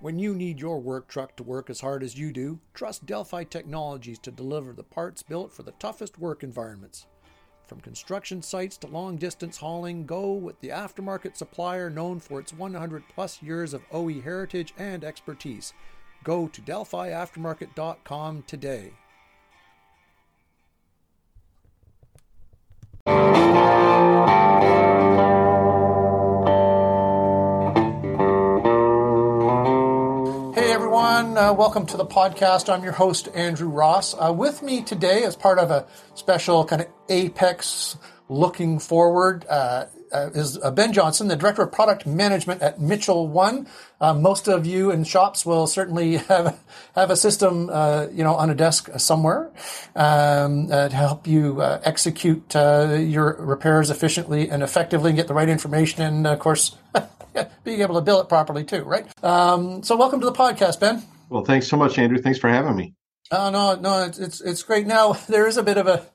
When you need your work truck to work as hard as you do, trust Delphi Technologies to deliver the parts built for the toughest work environments. From construction sites to long distance hauling, go with the aftermarket supplier known for its 100 plus years of OE heritage and expertise. Go to DelphiAftermarket.com today. Everyone, uh, welcome to the podcast. I'm your host, Andrew Ross. Uh, with me today, as part of a special kind of AAPEX looking forward, uh, uh is uh, Ben Johnson, the Director of Product Management at Mitchell One. Uh, most of you in shops will certainly have have a system, you know, on a desk somewhere um, to help you execute your repairs efficiently and effectively, and get the right information, and of course. being able to bill it properly too, right? Um, so welcome to the podcast, Ben. Well, thanks so much, Andrew. Thanks for having me. Oh no, no, it's it's, it's great. Now there is a bit of a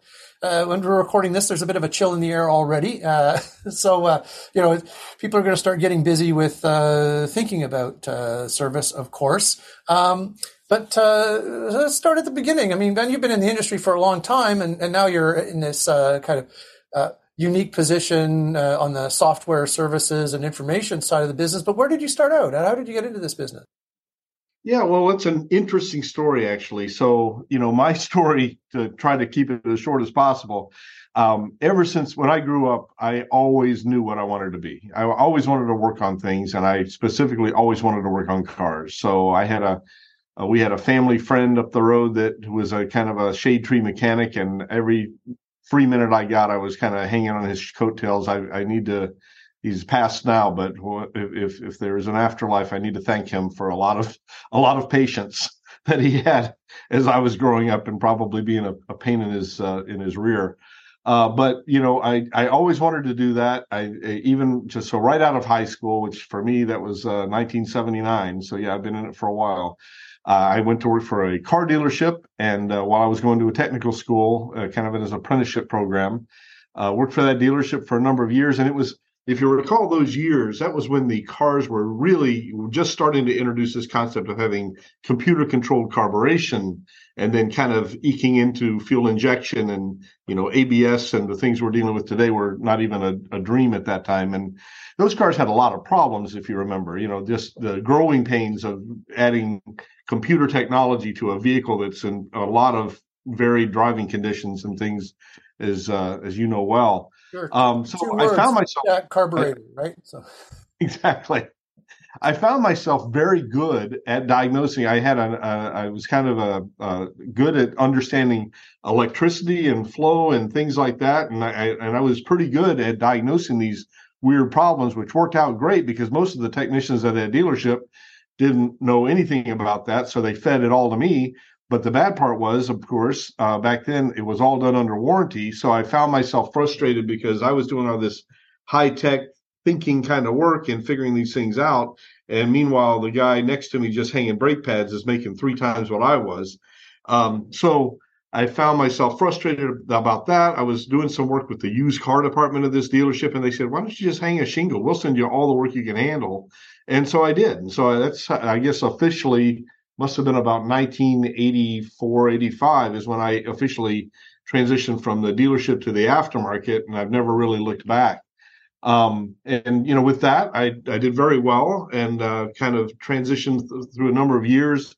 uh, when we're recording this, there's a bit of a chill in the air already. Uh, so, uh, you know, people are going to start getting busy with uh, thinking about uh, service, of course. Um, but uh, let's start at the beginning. I mean, Ben, you've been in the industry for a long time, and, and now you're in this kind of unique position uh, on the software services and information side of the business. But where did you start out? and How did you get into this business? Yeah, well, it's an interesting story, actually. So, you know, my story to try to keep it as short as possible. Um, ever since when I grew up, I always knew what I wanted to be. I always wanted to work on things, and I specifically always wanted to work on cars. So I had a uh, we had a family friend up the road that was a kind of a shade tree mechanic, and every free minute I got, I was kind of hanging on his coattails. I, I need to. He's passed now, but if if there is an afterlife, I need to thank him for a lot of a lot of patience that he had as I was growing up and probably being a, a pain in his uh, in his rear. Uh, but you know, I I always wanted to do that. I, I, even just so right out of high school, which for me that was uh, 1979. So yeah, I've been in it for a while. Uh, I went to work for a car dealership, and uh, while I was going to a technical school, uh, kind of as an apprenticeship program, worked for that dealership for a number of years. And it was, if you recall those years, that was when the cars were really just starting to introduce this concept of having computer controlled carburation and then kind of eking into fuel injection and you know ABS and the things we're dealing with today were not even a, a, dream at that time. And those cars had a lot of problems, if you remember. You know, just the growing pains of adding computer technology to a vehicle that's in a lot of varied driving conditions and things, as uh, as you know well. Sure. Um, so Two I found myself yeah, carburetor, right? So exactly. I found myself very good at diagnosing. I had a, a I was kind of a, a, good at understanding electricity and flow and things like that, and I and I was pretty good at diagnosing these weird problems, which worked out great because most of the technicians at that dealership didn't know anything about that, so they fed it all to me. But the bad part was, of course, uh, back then it was all done under warranty. So I found myself frustrated because I was doing all this high tech thinking kind of work and figuring these things out. And meanwhile, the guy next to me just hanging brake pads is making three times what I was. Um, so I found myself frustrated about that. I was doing some work with the used car department of this dealership, and they said, "Why don't you just hang a shingle? We'll send you all the work you can handle." And so I did. And so that's, I guess, officially must have been about 1984, 85 is when I officially transitioned from the dealership to the aftermarket, and I've never really looked back. Um, and you know, with that, I, I did very well and uh, kind of transitioned th- through a number of years.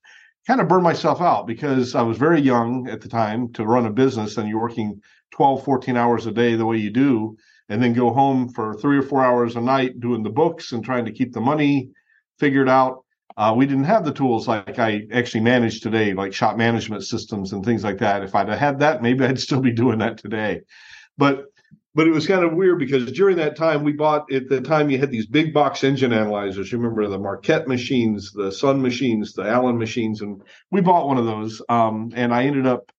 Kind of burned myself out because I was very young at the time to run a business, and you're working 12, 14 hours a day the way you do and then go home for three or four hours a night doing the books and trying to keep the money figured out. Uh, we didn't have the tools like I actually manage today, like shop management systems and things like that. If I'd had that, maybe I'd still be doing that today. But but it was kind of weird because during that time we bought at the time you had these big box engine analyzers. You remember the Marquette machines, the Sun machines, the Allen machines, and we bought one of those. Um, and I ended up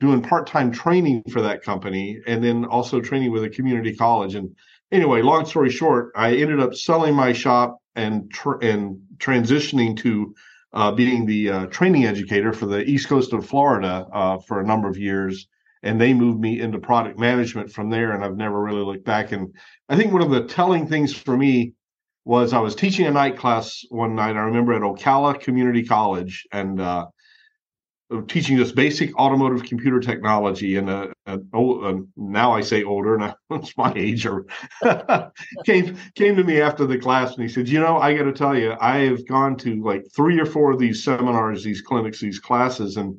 doing part-time training for that company and then also training with a community college and anyway long story short i ended up selling my shop and tr- and transitioning to uh, being the uh, training educator for the east coast of florida uh, for a number of years and they moved me into product management from there and i've never really looked back and i think one of the telling things for me was I was teaching a night class one night. I remember at Ocala Community College, and uh, teaching this basic automotive computer technology. And uh, uh, now I say older, now it's my age. Or came came to me after the class, and he said, "You know, I got to tell you, I have gone to like three or four of these seminars, these clinics, these classes, and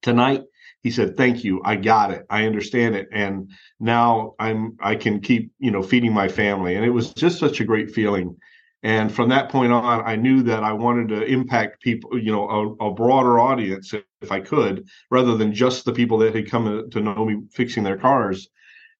tonight." He said, "Thank you. I got it. I understand it, and now I'm I can keep you know feeding my family." And it was just such a great feeling and from that point on i knew that i wanted to impact people you know a, a, broader audience if i could rather than just the people that had come to know me fixing their cars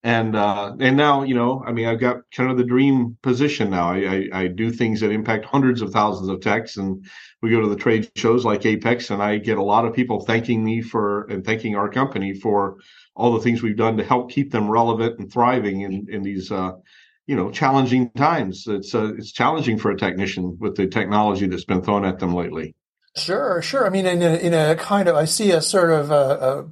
and uh and now you know i mean i've got kind of the dream position now i i, I do things that impact hundreds of thousands of techs and we go to the trade shows like AAPEX and i get a lot of people thanking me for and thanking our company for all the things we've done to help keep them relevant and thriving in in these uh you know challenging times. It's uh, it's challenging for a technician with the technology that's been thrown at them lately. Sure, sure. I mean, in a, in a kind of, I see a sort of, uh,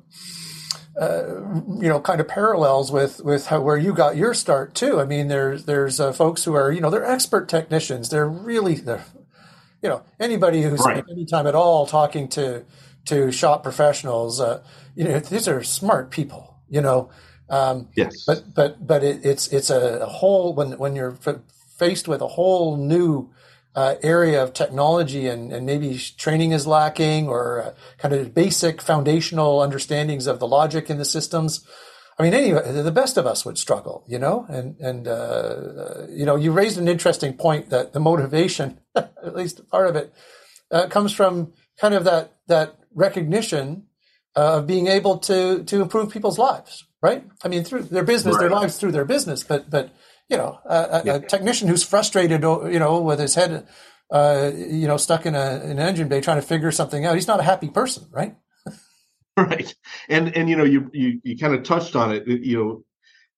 uh, you know, kind of parallels with with how, where you got your start too. I mean, there's there's uh, folks who are, you know, they're expert technicians. They're really, they're, you know, anybody who's right. spent any time at all talking to to shop professionals, uh, you know, these are smart people. You know, um, yes. But but but it, it's it's a, whole when when you're f- faced with a whole new uh, area of technology and, and maybe training is lacking or uh, kind of basic foundational understandings of the logic in the systems. I mean, any the best of us would struggle, you know, and and uh, you know, you raised an interesting point that the motivation, at least part of it, uh, comes from kind of that that recognition of being able to to improve people's lives, right? I mean, through their business, right. their lives through their business. But but you know, a, yeah. a technician who's frustrated, you know, with his head, uh, you know, stuck in, a, in an engine bay trying to figure something out, he's not a happy person, right? right, and and you know, you you you kind of touched on it. You know,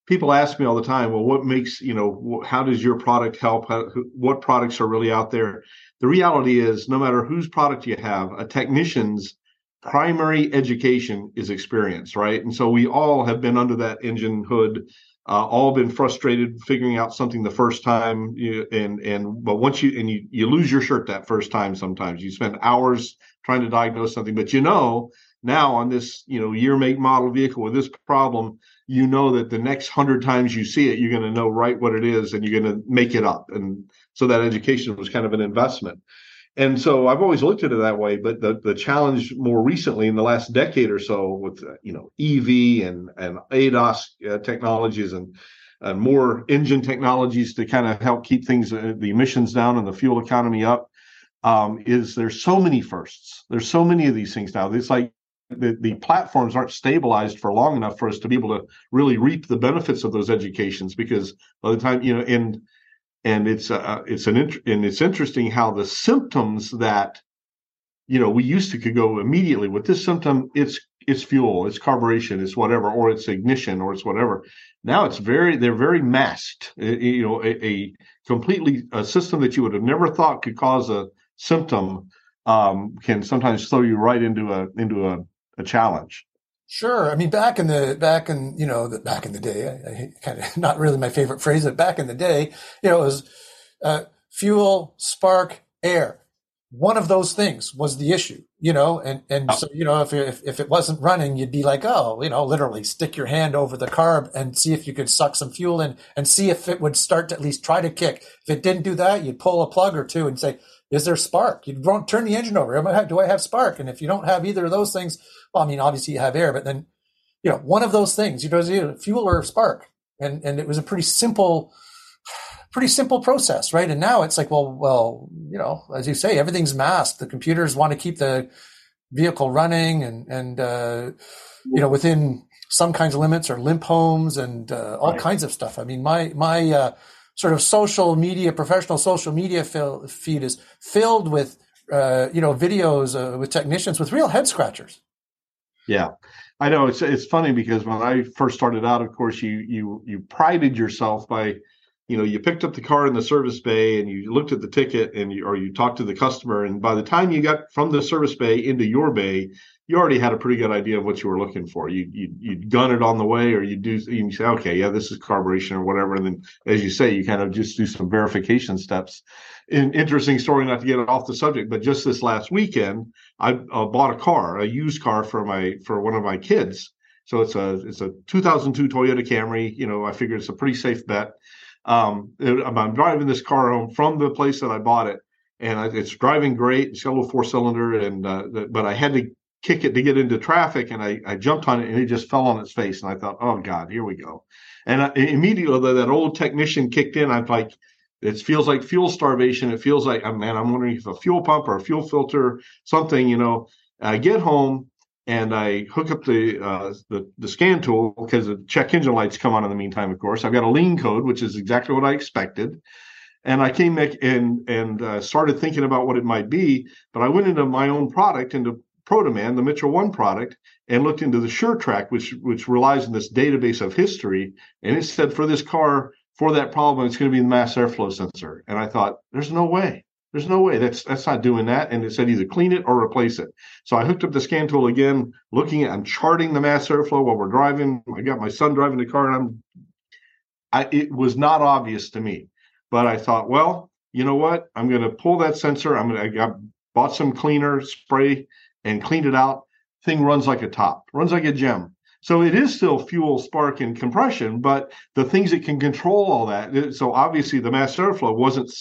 people ask me all the time, well, what makes you know, how does your product help? How, what products are really out there? The reality is, no matter whose product you have, a technician's primary education is experience, right? And so we all have been under that engine hood, uh, all been frustrated figuring out something the first time, you, and and but once you and you you lose your shirt that first time. Sometimes. You spend hours trying to diagnose something, but you know now on this you know year make model vehicle with this problem you know that the next hundred times you see it you're going to know right what it is and you're going to make it up. And so that education was kind of an investment and so I've always looked at it that way. But the the challenge more recently in the last decade or so with uh, you know EV and and ADAS uh, technologies and and more engine technologies to kind of help keep things uh, the emissions down and the fuel economy up um, is there's so many firsts. There's so many of these things now. It's like the, the platforms aren't stabilized for long enough for us to be able to really reap the benefits of those educations because by the time you know and and it's uh, it's an int- and it's interesting how the symptoms that you know we used to could go immediately with this symptom it's it's fuel it's carburation it's whatever or it's ignition or it's whatever. Now it's very they're very masked. You know a, a completely a system that you would have never thought could cause a symptom um, can sometimes throw you right into a into a, a challenge Sure. I mean, back in the back in you know the, back in the day, I, I kind of not really my favorite phrase, but back in the day, you know, it was uh, fuel, spark, air. One of those things was the issue, you know, and and oh. so you know if, if if it wasn't running, you'd be like, oh, you know, literally stick your hand over the carb and see if you could suck some fuel in and see if it would start to at least try to kick. If it didn't do that, you'd pull a plug or two and say, is there spark? You don't turn the engine over. Do I have spark? And if you don't have either of those things, well, I mean, obviously you have air, but then, you know, one of those things, you know, is fuel or spark. And, and it was a pretty simple, pretty simple process, right? And now it's like, well, well, you know, as you say, everything's masked. The computers want to keep the vehicle running and, and, uh, you know, within some kinds of limits or limp homes and, uh, all right. kinds of stuff. I mean, my, my, uh, sort of social media, professional social media feed is filled with, uh, you know, videos uh, with technicians with real head scratchers. Yeah, I know it's it's funny because when I first started out, of course, you you you prided yourself by you know you picked up the car in the service bay and you looked at the ticket and you or you talked to the customer and by the time you got from the service bay into your bay you already had a pretty good idea of what you were looking for you you you'd gun it on the way or you do you say okay yeah this is carburation or whatever and then as you say you kind of just do some verification steps an interesting story not to get off the subject but just this last weekend i uh, bought a car a used car for my for one of my kids so it's a it's a 2002 Toyota Camry. You know, I figure it's a pretty safe bet. Um, I'm driving this car home from the place that I bought it, and it's driving great. It's got a little four cylinder, and uh, but I had to kick it to get into traffic, and I, I jumped on it, and it just fell on its face, and I thought, oh God, here we go. And I, immediately that old technician kicked in. I'm like, it feels like fuel starvation. It feels like, oh, man, I'm wondering if a fuel pump or a fuel filter, something, you know. I get home and I hook up the uh, the, the scan tool because the check engine lights come on in the meantime. Of course, I've got a lean code, which is exactly what I expected, and I came back and and uh, started thinking about what it might be. But I went into my own product, into ProDemand, the Mitchell One product, and looked into the SureTrack, which which relies on this database of history, and it said for this car for that problem, it's going to be the mass airflow sensor. And I thought, there's no way. There's no way that's that's not doing that. And it said either clean it or replace it. So I hooked up the scan tool again, looking at I'm charting the mass airflow while we're driving. I got my son driving the car, and I'm I it was not obvious to me. But I thought, well, you know what? I'm gonna pull that sensor. I'm gonna I got bought some cleaner spray and cleaned it out. Thing runs like a top, runs like a gem. So it is still fuel, spark, and compression, but the things that can control all that. Uh, so obviously, the mass airflow wasn't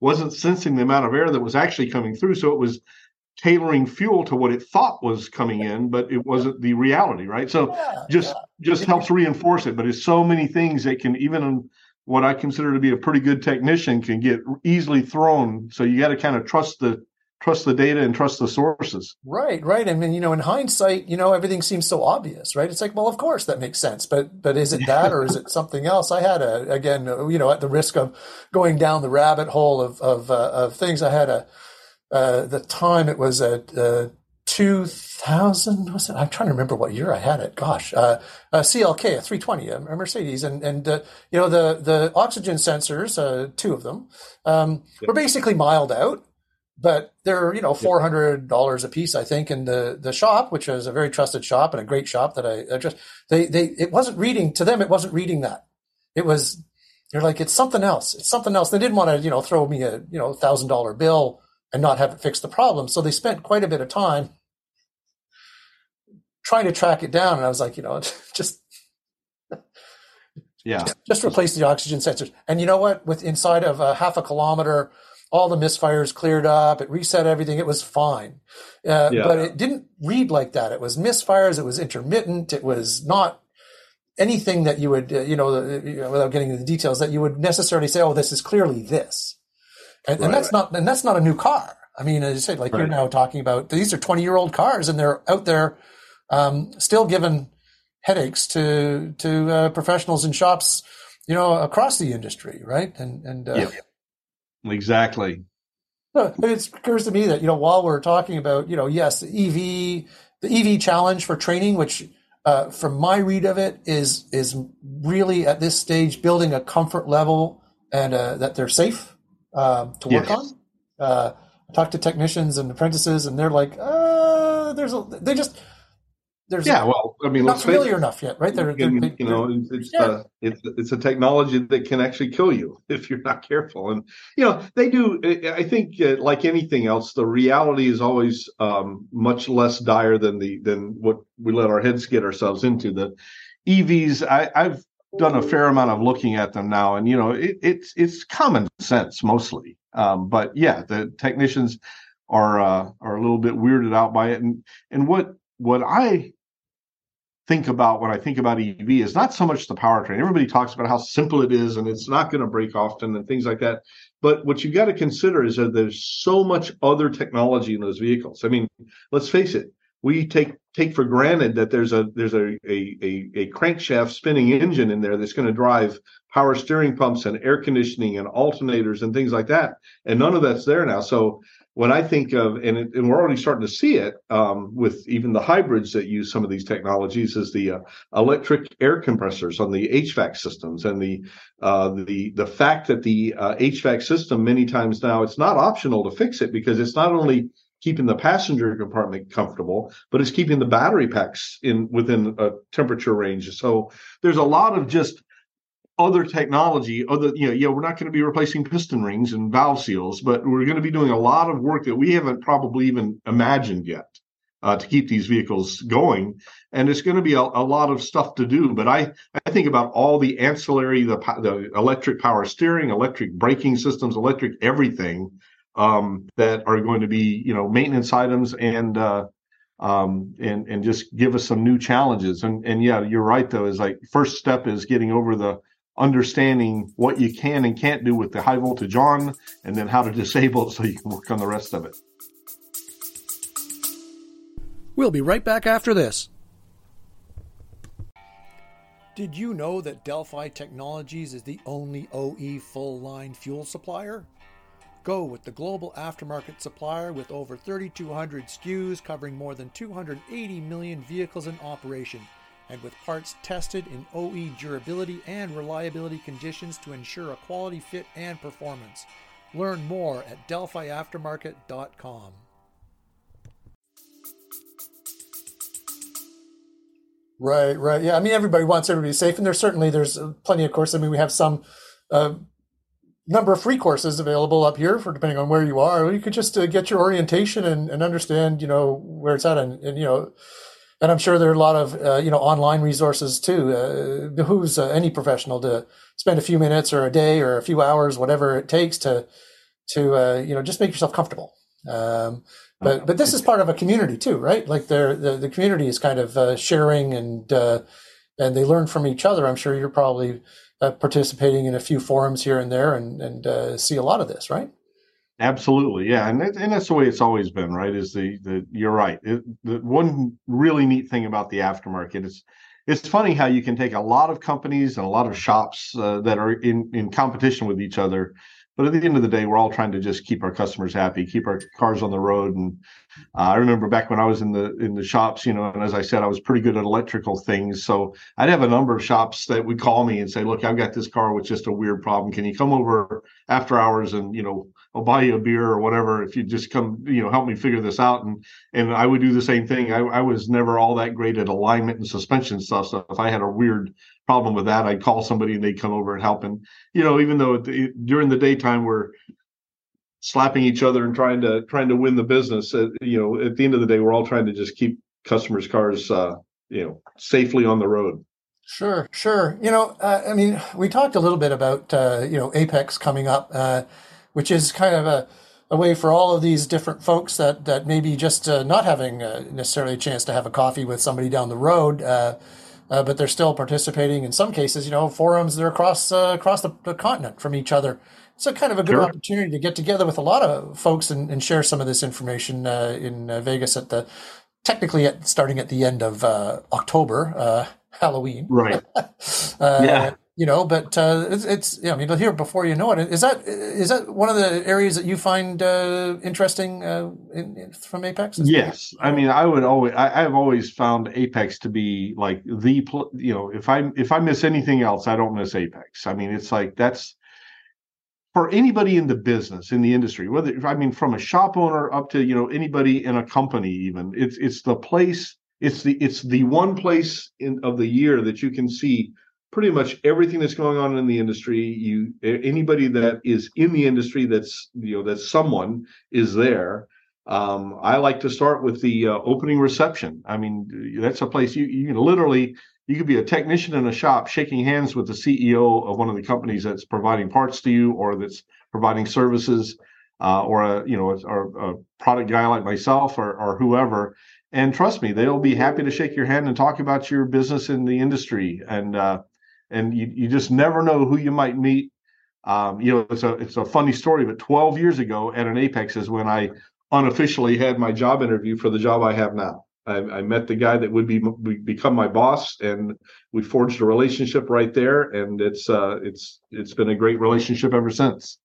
wasn't sensing the amount of air that was actually coming through. So it was tailoring fuel to what it thought was coming in, but it wasn't the reality, right? So yeah, just yeah. just helps reinforce it. But it's so many things that can even what I consider to be a pretty good technician can get easily thrown. So you got to kind of trust the trust the data and trust the sources. Right, right. I mean, you know, in hindsight, you know, everything seems so obvious, right? It's like, well, of course that makes sense, but but is it that or is it something else? I had a again, you know, at the risk of going down the rabbit hole of of, uh, of things, I had a uh, the time it was at uh, 2000 was it i'm trying to remember what year i had it gosh uh, a clk a 320 a mercedes and and uh, you know the the oxygen sensors uh, two of them um, yep. were basically miled out but they're you know four hundred dollars a piece, I think, in the the shop, which is a very trusted shop and a great shop that I, I, just they they it wasn't reading to them. It wasn't reading that. It was they're like it's something else. It's something else. They didn't want to you know throw me a you know thousand dollar bill and not have it fix the problem. So they spent quite a bit of time trying to track it down. And I was like, you know, just yeah, just, just replace the oxygen sensors. And you know what? With inside of a half a kilometer all the misfires cleared up. It reset everything. It was fine. Uh, yeah. But it didn't read like that. It was misfires. It was intermittent. It was not anything that you would, uh, you, know, without getting into the details, that you would necessarily say, "Oh, this is clearly this," and, right, and that's right. not, and that's not a new car. I mean, as you said, like right. you're now talking about, these are 20 year old cars, and they're out there um, still giving headaches to to uh, professionals in shops, you know, across the industry, right? And and uh, yeah. Exactly. No, it occurs to me that you know while we're talking about you know yes the EV the EV challenge for training, which uh, from my read of it is is really at this stage building a comfort level and uh, that they're safe uh, to work yes. on. Uh, I talk to technicians and apprentices, and they're like, uh, "There's a they just there's yeah, well, I mean, not familiar enough yet, right? They're, they're, you know, it's yeah. uh, it's it's a technology that can actually kill you if you're not careful. And you know, they do. I think, uh, like anything else, the reality is always um, much less dire than the than what we let our heads get ourselves into. The EVs, I, I've done a fair amount of looking at them now, and you know, it, it's it's common sense mostly. Um, but yeah, the technicians are uh, are a little bit weirded out by it, and and what what I think about when I think about EV is not so much the powertrain. Everybody talks about how simple it is and it's not going to break often and things like that. But what you've got to consider is that there's so much other technology in those vehicles. I mean, let's face it. We take take for granted that there's a there's a a, a, a crankshaft spinning engine in there that's going to drive power steering pumps and air conditioning and alternators and things like that. And none of that's there now. So when I think of, and, it, and we're already starting to see it um, with even the hybrids that use some of these technologies, is the uh, electric air compressors on the HVAC systems, and the uh, the the fact that the uh, HVAC system many times now it's not optional to fix it because it's not only keeping the passenger compartment comfortable, but it's keeping the battery packs in within a temperature range. So there's a lot of just other technology other you know yeah we're not going to be replacing piston rings and valve seals but we're going to be doing a lot of work that we haven't probably even imagined yet uh, to keep these vehicles going. And it's going to be a, a, lot of stuff to do but i i think about all the ancillary the, the electric power steering electric braking systems electric everything um, that are going to be you know maintenance items and uh, um, and and just give us some new challenges. And and yeah you're right though is like first step is getting over the understanding what you can and can't do with the high voltage on, and then how to disable it so you can work on the rest of it. We'll be right back after this. Did you know that Delphi Technologies is the only OE full line fuel supplier? Go with the global aftermarket supplier with over 3,200 SKUs covering more than 280 million vehicles in operation and with parts tested in OE durability and reliability conditions to ensure a quality fit and performance. Learn more at delphiaftermarket.com. Right, right. Yeah, I mean, everybody wants everybody safe, and there's certainly there's plenty of courses. I mean, we have some uh, number of free courses available up here for depending on where you are. You could just uh, get your orientation and, and understand, you know, where it's at, and, and you know, and I'm sure there are a lot of uh, you know online resources too. Uh, behooves uh, any professional to spend a few minutes or a day or a few hours, whatever it takes to to uh, you know just make yourself comfortable. Um, but but this is part of a community too, right? Like the the community is kind of uh, sharing and uh, and they learn from each other. I'm sure you're probably participating in a few forums here and there and and see a lot of this, right? Absolutely, yeah, and and that's the way it's always been, right? Is the the you're right. It, the one really neat thing about the aftermarket is it's funny how you can take a lot of companies and a lot of shops uh, that are in in competition with each other but at the end of the day, we're all trying to just keep our customers happy, keep our cars on the road. And uh, I remember back when I was in the in the shops, you know, and as I said, I was pretty good at electrical things. So I'd have a number of shops that would call me and say, "Look, I've got this car with just a weird problem. Can you come over after hours and you know I'll buy you a beer or whatever if you just come, you know, help me figure this out. And and I would do the same thing. I, I was never all that great at alignment and suspension stuff. So if I had a weird problem with that, I'd call somebody and they'd come over and help. And you know, even though the, during the daytime we're slapping each other and trying to trying to win the business, uh, you know, at the end of the day, we're all trying to just keep customers' cars, uh, you know, safely on the road. Sure, sure. You know, uh, I mean, we talked a little bit about uh, you know AAPEX coming up uh, which is kind of a, a way for all of these different folks that that maybe just uh, not having uh, necessarily a chance to have a coffee with somebody down the road, uh, uh but they're still participating. In some cases, you know, forums they're across uh, across the, the, continent from each other. It's a kind of a good sure. opportunity to get together with a lot of folks and, and share some of this information uh, in Vegas at the technically at, starting at the end of October. Halloween, right? yeah, you know, but uh, it's, it's yeah, I mean, here before you know it. Is that is that one of the areas that you find uh, interesting uh, in, in, from AAPEX? Yes, I mean, I would always I, have always found AAPEX to be like the you know if I if I miss anything else, I don't miss AAPEX. I mean, it's like that's for anybody in the business in the industry whether i mean from a shop owner up to you know anybody in a company even it's it's the place it's the it's the one place in of the year that you can see pretty much everything that's going on in the industry you anybody that is in the industry that's you know that someone is there. Um, i like to start with the uh, opening reception. I mean that's a place you you can literally you could be a technician in a shop shaking hands with the ceo of one of the companies that's providing parts to you or that's providing services uh, or a you know a, a product guy like myself or, or whoever. And trust me they'll be happy to shake your hand and talk about your business in the industry. And uh, and you, you just never know who you might meet. Um, you know, it's a it's a funny story, but 12 years ago at an AAPEX is when I unofficially had my job interview for the job I have now. I, I met the guy that would be become my boss, and we forged a relationship right there, and it's uh, it's it's been a great relationship ever since.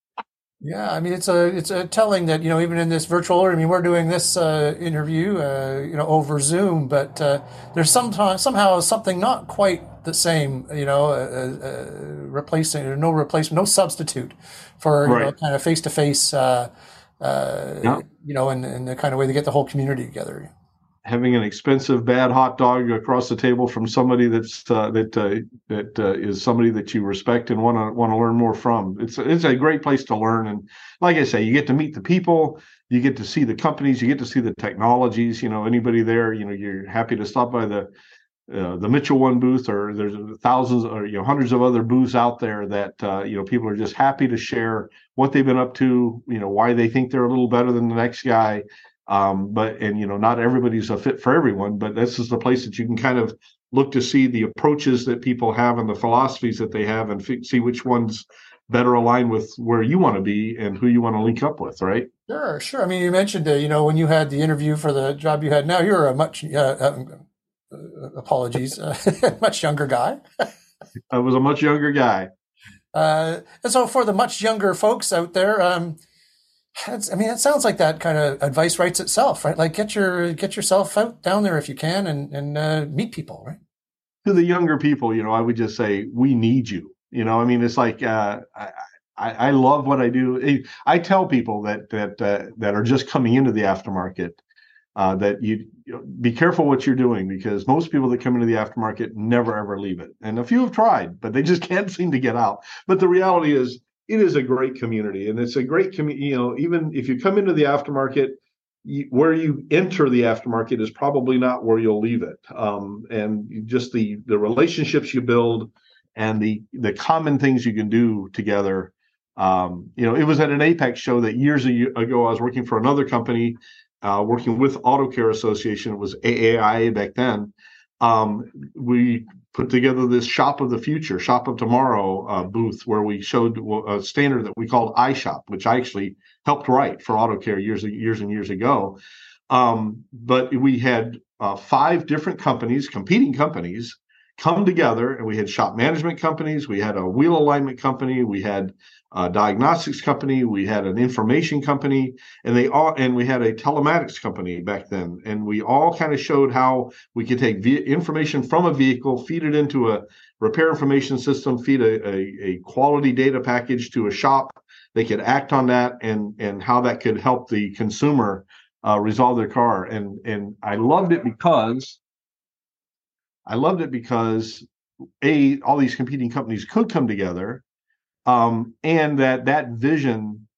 Yeah, I mean it's a it's a telling that you know even in this virtual. I mean we're doing this uh, interview uh, you know over Zoom, but uh, there's sometimes somehow something not quite the same. You know, uh, uh, replacing no replacement, no substitute for right. you know, kind of face to face. You know, and, and the kind of way to get the whole community together having an expensive bad hot dog across the table from somebody that's uh, that uh, that uh, is somebody that you respect and want to want to learn more from. It's it's a great place to learn, and like I say, you get to meet the people, you get to see the companies, you get to see the technologies. You know, anybody there, you know, you're happy to stop by the uh, the Mitchell One booth, or there's thousands or you know hundreds of other booths out there that uh, you know people are just happy to share what they've been up to, you know, why they think they're a little better than the next guy, um, but and you know, not everybody's a fit for everyone, but this is the place that you can kind of look to see the approaches that people have and the philosophies that they have, and f- see which ones better align with where you want to be and who you want to link up with, right? Sure, sure. I mean, you mentioned, uh, you know, when you had the interview for the job you had now, you're a much, uh, um, apologies, much younger guy. I was a much younger guy. Uh, and so, for the much younger folks out there, um, I mean, it sounds like that kind of advice writes itself, right? Like get your get yourself out down there if you can and and uh, meet people, right? To the younger people, you know, I would just say we need you. You know, I mean, it's like uh, I, I, love what I do. I tell people that that uh, that are just coming into the aftermarket uh, that you, you know, be careful what you're doing because most people that come into the aftermarket never ever leave it, and a few have tried, but they just can't seem to get out. But the reality is, it is a great community and it's a great community you know even if you come into the aftermarket you, where you enter the aftermarket is probably not where you'll leave it. Um, and just the the relationships you build and the the common things you can do together. Um, you know it was at an AAPEX show that years ago i was working for another company uh, working with auto care association it was AAIA back then um, we put together this shop of the future, shop of tomorrow uh, booth where we showed a standard that we called iShop, which I actually helped write for Auto Care years and years and years ago. Um, but we had uh, five different companies, competing companies, come together and we had shop management companies we had a wheel alignment company we had a diagnostics company we had an information company and they all and we had a telematics company back then. And we all kind of showed how we could take information from a vehicle feed it into a repair information system feed a, a, a quality data package to a shop. They could act on that and and how that could help the consumer uh, resolve their car. And and i loved it because I loved it because a all these competing companies could come together, um, and that that vision,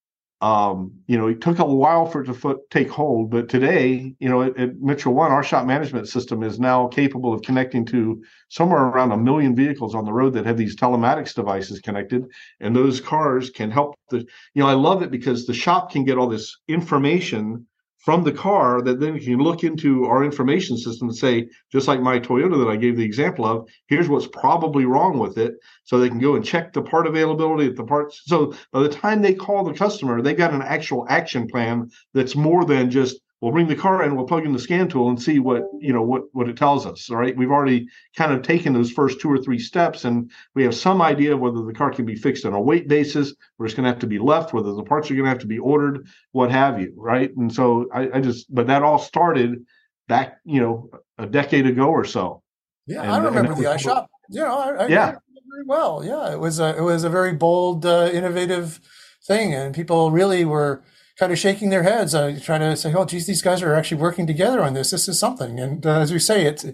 um, you know, it took a while for it to foot, take hold, but today, you know, at, at, Mitchell One, our shop management system is now capable of connecting to somewhere around a million vehicles on the road that have these telematics devices connected, and those cars can help the. You know, I love it because the shop can get all this information from the car that then you can look into our information system and say, just like my Toyota that I gave the example of, here's what's probably wrong with it. So they can go and check the part availability at the parts. So by the time they call the customer, they've got an actual action plan that's more than just we'll bring the car in, we'll plug in the scan tool and see what you know what what it tells us. All right, we've already kind of taken those first two or three steps, and we have some idea whether the car can be fixed on a wait basis, where it's going to have to be left, whether the parts are going to have to be ordered, what have you. Right, and so I, I just, but that all started back, you know, a decade ago or so. Yeah, and, I remember the iShop. You know, I, I yeah, very well. Yeah, it was a it was a very bold, uh, innovative thing, and people really were kind of shaking their heads, uh, trying to say, "Oh, geez, these guys are actually working together on this. This is something." And uh, as we say, it's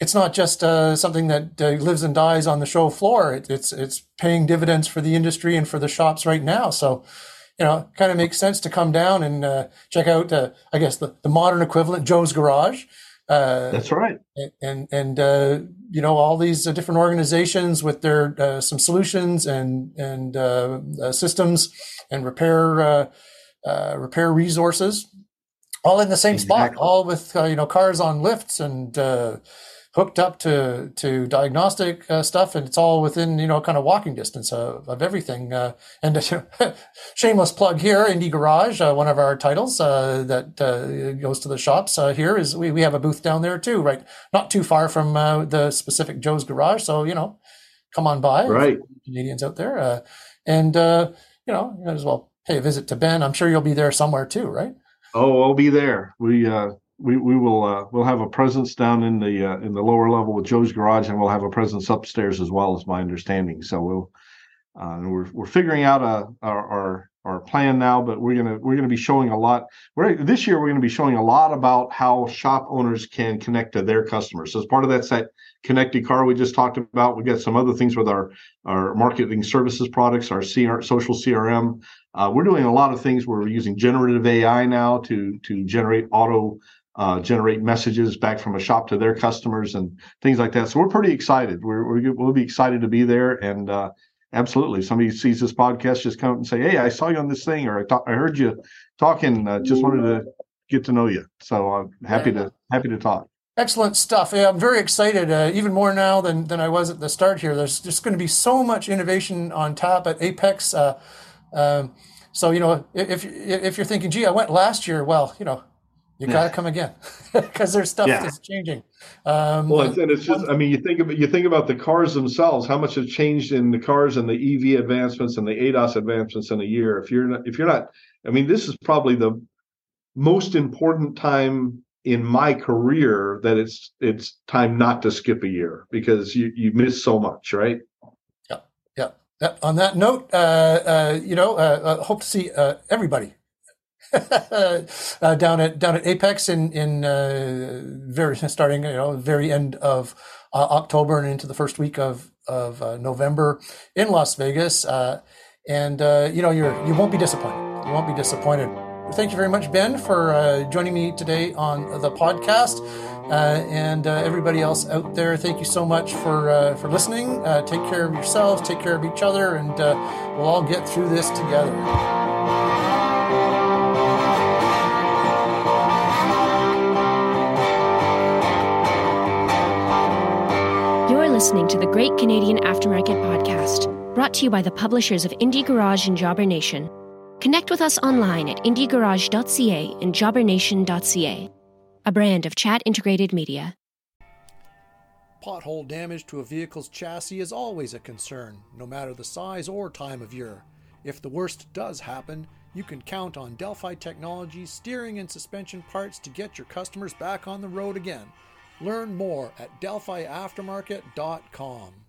it's not just uh, something that uh, lives and dies on the show floor. It, it's it's paying dividends for the industry and for the shops right now. So, you know, kind of makes sense to come down and uh, check out, uh, I guess, the, the modern equivalent, Joe's Garage. That's right. And and, and you know all these different organizations with their some solutions and and systems and repair uh, repair resources, all in the same exactly. spot, all with uh, you know cars on lifts and uh, hooked up to to diagnostic uh, stuff, and it's all within you know kind of walking distance of, of everything. Uh, and shameless plug here, Indie Garage, uh, one of our titles that goes to the shops here is we we have a booth down there too, right? Not too far from the specific Joe's Garage, so you know, come on by, right? Canadians out there, and you know, might as well a visit to Ben. I'm sure you'll be there somewhere too, right? Oh, I'll be there. We uh, we we will uh, we'll have a presence down in the uh, in the lower level with Joe's Garage, and we'll have a presence upstairs as well, as my understanding. So we'll uh, we're we're figuring out uh, our, our our plan now, but we're gonna we're gonna be showing a lot. We're this year we're gonna be showing a lot about how shop owners can connect to their customers. So as part of that set connected car we just talked about, we got some other things with our our marketing services products, our CR, social CRM. Uh, we're doing a lot of things. We're using generative AI now to to generate auto uh, generate messages back from a shop to their customers and things like that. So we're pretty excited. We're, we will be excited to be there. And uh, absolutely, somebody sees this podcast, just come up and say, "Hey, I saw you on this thing," or "I, talk, I heard you talking. Uh, just wanted to get to know you." So I'm happy to happy to talk. Excellent stuff. Yeah, I'm very excited, uh, even more now than, than I was at the start here. There's just going to be so much innovation on top at AAPEX. Uh, um, so, you know, if, if you're thinking, gee, I went last year, well, you know, you got to come again because there's stuff yeah. that's changing. Um, well, and it's just, I mean, you think about you think about the cars themselves, how much has changed in the cars and the EV advancements and the ADAS advancements in a year. If you're not, if you're not, I mean, this is probably the most important time in my career that it's it's time not to skip a year because you you miss so much, right? Yeah, yeah. yeah. On that note, uh, uh, you know, uh, uh hope to see uh, everybody uh, down at down at AAPEX in in uh, very starting you know very end of uh, October and into the first week of of uh, November in Las Vegas, uh, and uh, you know you're you won't be disappointed. You won't be disappointed. Thank you very much, Ben, for joining me today on the podcast. and everybody else out there, thank you so much for for listening. take care of yourselves, take care of each other, and we'll all get through this together. Listening to the Great Canadian Aftermarket Podcast, brought to you by the publishers of Indie Garage and Jobber Nation. Connect with us online at indiegarage.ca and jobbernation.ca, a brand of chat integrated media. Pothole damage to a vehicle's chassis is always a concern, no matter the size or time of year. If the worst does happen, you can count on Delphi Technologies steering and suspension parts to get your customers back on the road again. Learn more at delphiaftermarket.com.